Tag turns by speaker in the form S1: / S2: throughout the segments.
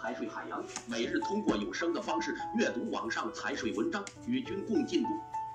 S1: 财税海洋每日通过有声的方式阅读网上财税文章，与君共进步。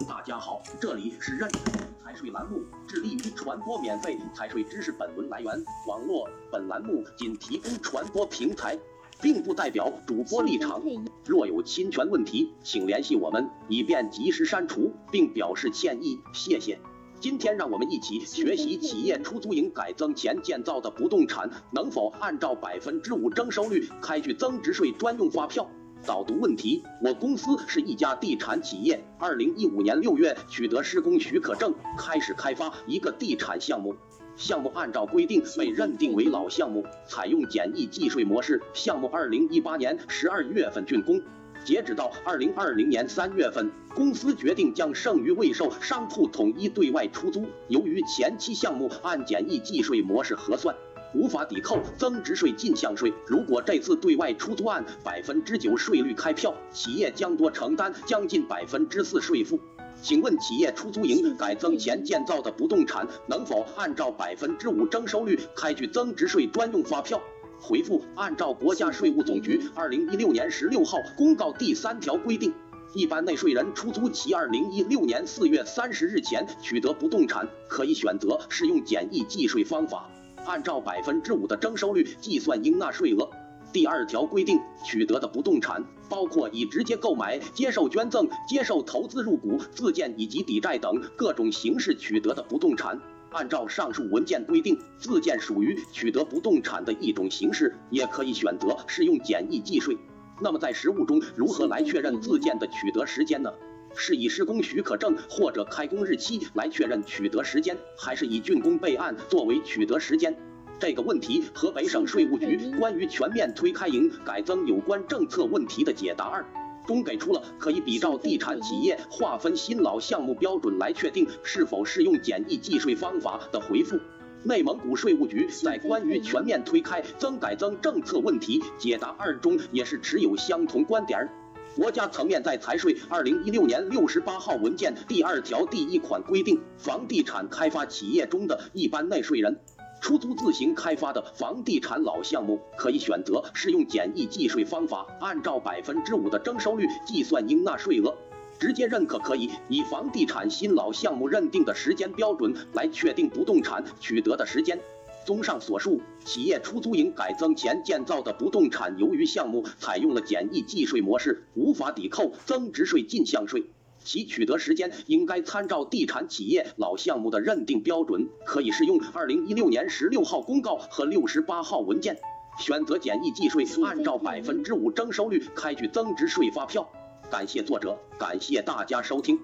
S1: 大家好，这里是认真财税栏目，致力于传播免费财税知识。本文来源网络，本栏目仅提供传播平台，并不代表主播立场。若有侵权问题，请联系我们，以便及时删除，并表示歉意。谢谢。今天让我们一起学习企业出租营改增前建造的不动产能否按照百分之五征收率开具增值税专用发票。导读问题：我公司是一家地产企业，二零一五年六月取得施工许可证，开始开发一个地产项目。项目按照规定被认定为老项目，采用简易计税模式。项目二零一八年十二月份竣工。截止到二零二零年三月份，公司决定将剩余未售商铺统一对外出租。由于前期项目按简易计税模式核算，无法抵扣增值税进项税。如果这次对外出租按百分之九税率开票，企业将多承担将近百分之四税负。请问，企业出租营改增前建造的不动产能否按照百分之五征收率开具增值税专用发票？回复：按照国家税务总局二零一六年十六号公告第三条规定，一般纳税人出租其二零一六年四月三十日前取得不动产，可以选择适用简易计税方法，按照百分之五的征收率计算应纳税额。第二条规定，取得的不动产包括以直接购买、接受捐赠、接受投资入股、自建以及抵债等各种形式取得的不动产。按照上述文件规定，自建属于取得不动产的一种形式，也可以选择适用简易计税。那么在实务中，如何来确认自建的取得时间呢？是以施工许可证或者开工日期来确认取得时间，还是以竣工备案作为取得时间？这个问题，河北省税务局关于全面推开营改增有关政策问题的解答二。中给出了可以比照地产企业划分新老项目标准来确定是否适用简易计税方法的回复。内蒙古税务局在关于全面推开增改增政策问题解答二中也是持有相同观点。国家层面在财税二零一六年六十八号文件第二条第一款规定，房地产开发企业中的一般纳税人。出租自行开发的房地产老项目，可以选择适用简易计税方法，按照百分之五的征收率计算应纳税额。直接认可可以以房地产新老项目认定的时间标准来确定不动产取得的时间。综上所述，企业出租营改增前建造的不动产，由于项目采用了简易计税模式，无法抵扣增值税进项税。其取得时间应该参照地产企业老项目的认定标准，可以适用二零一六年十六号公告和六十八号文件，选择简易计税，按照百分之五征收率开具增值税发票。感谢作者，感谢大家收听。